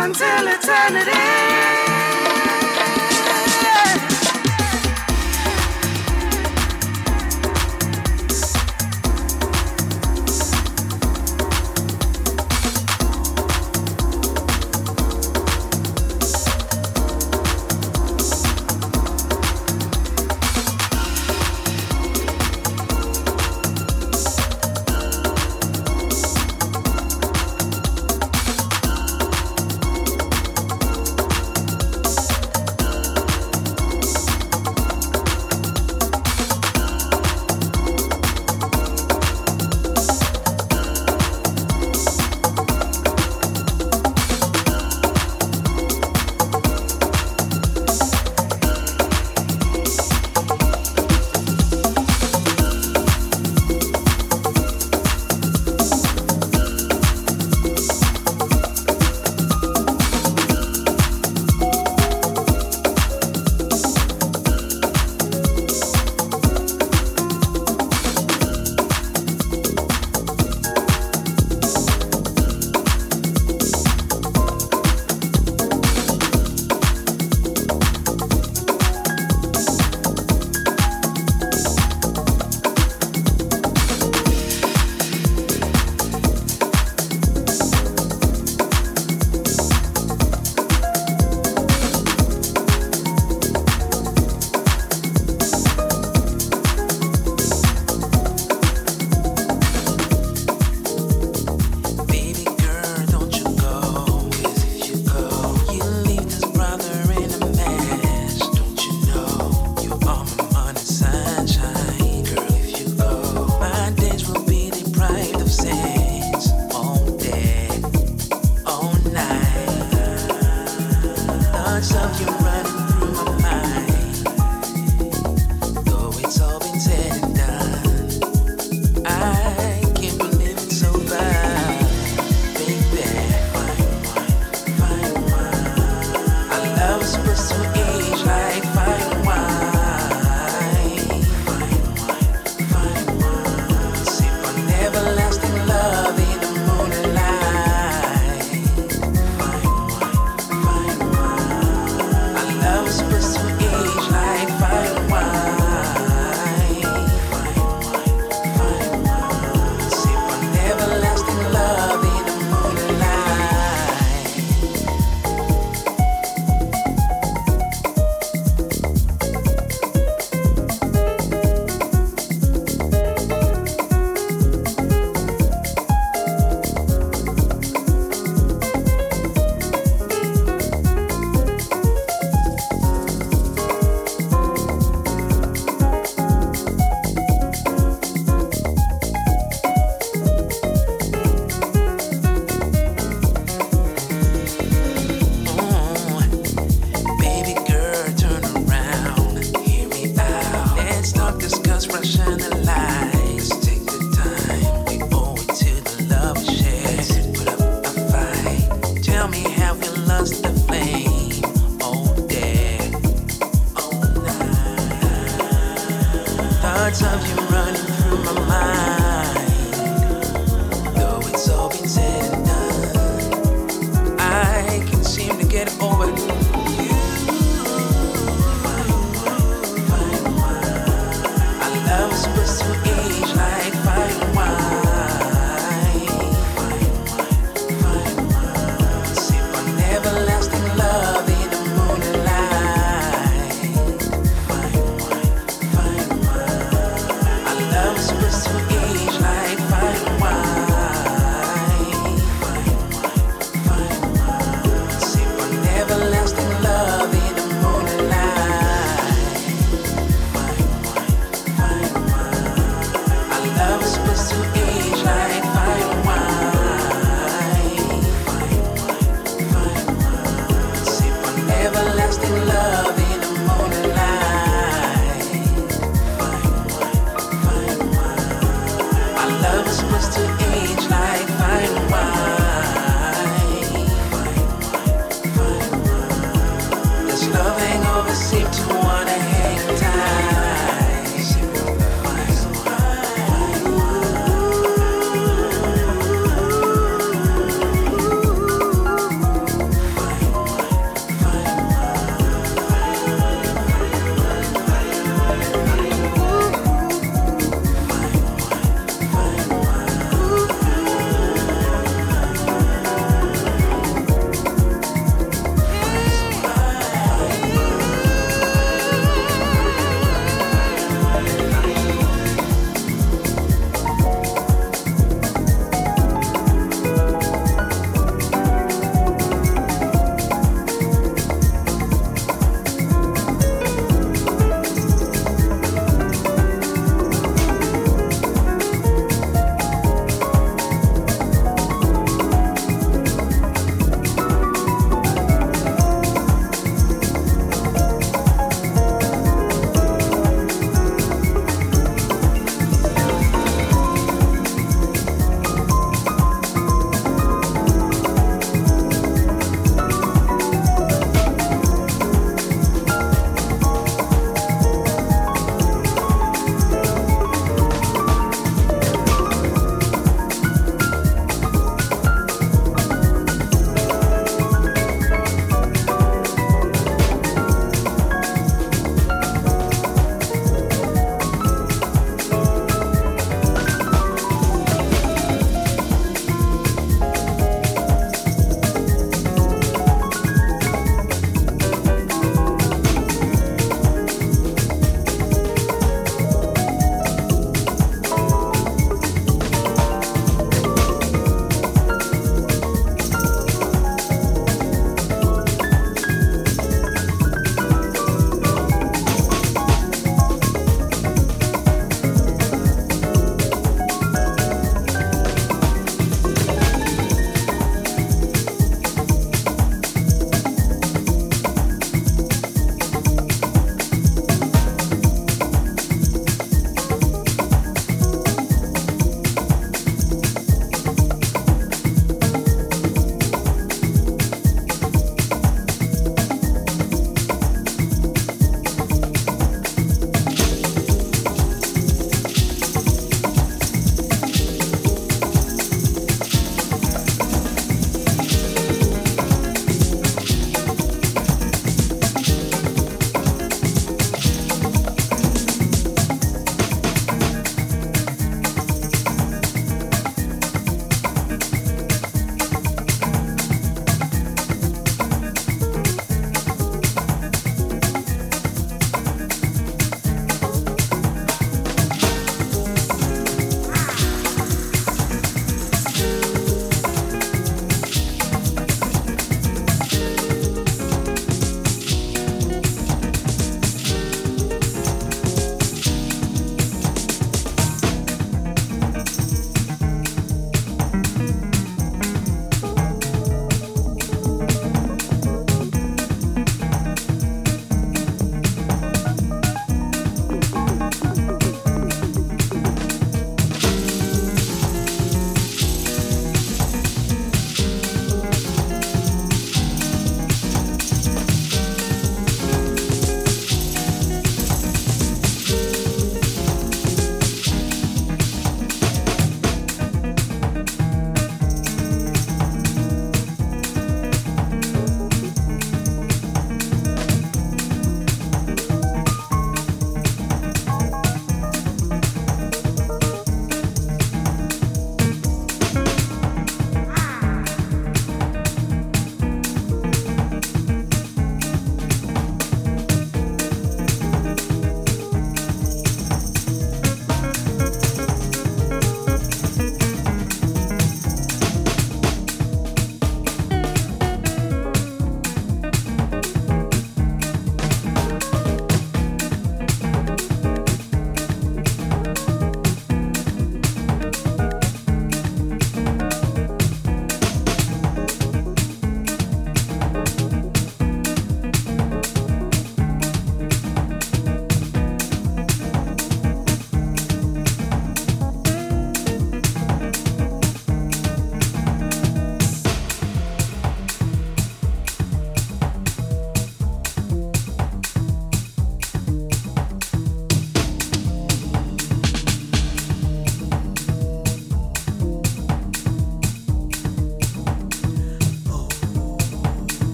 Until eternity.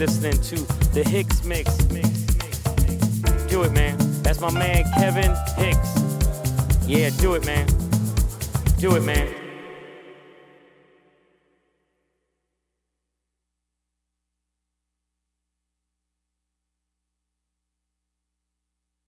Listening to the HixMix. Do it, man. That's my man, Kevin Hicks. Yeah, do it, man. Do it, man.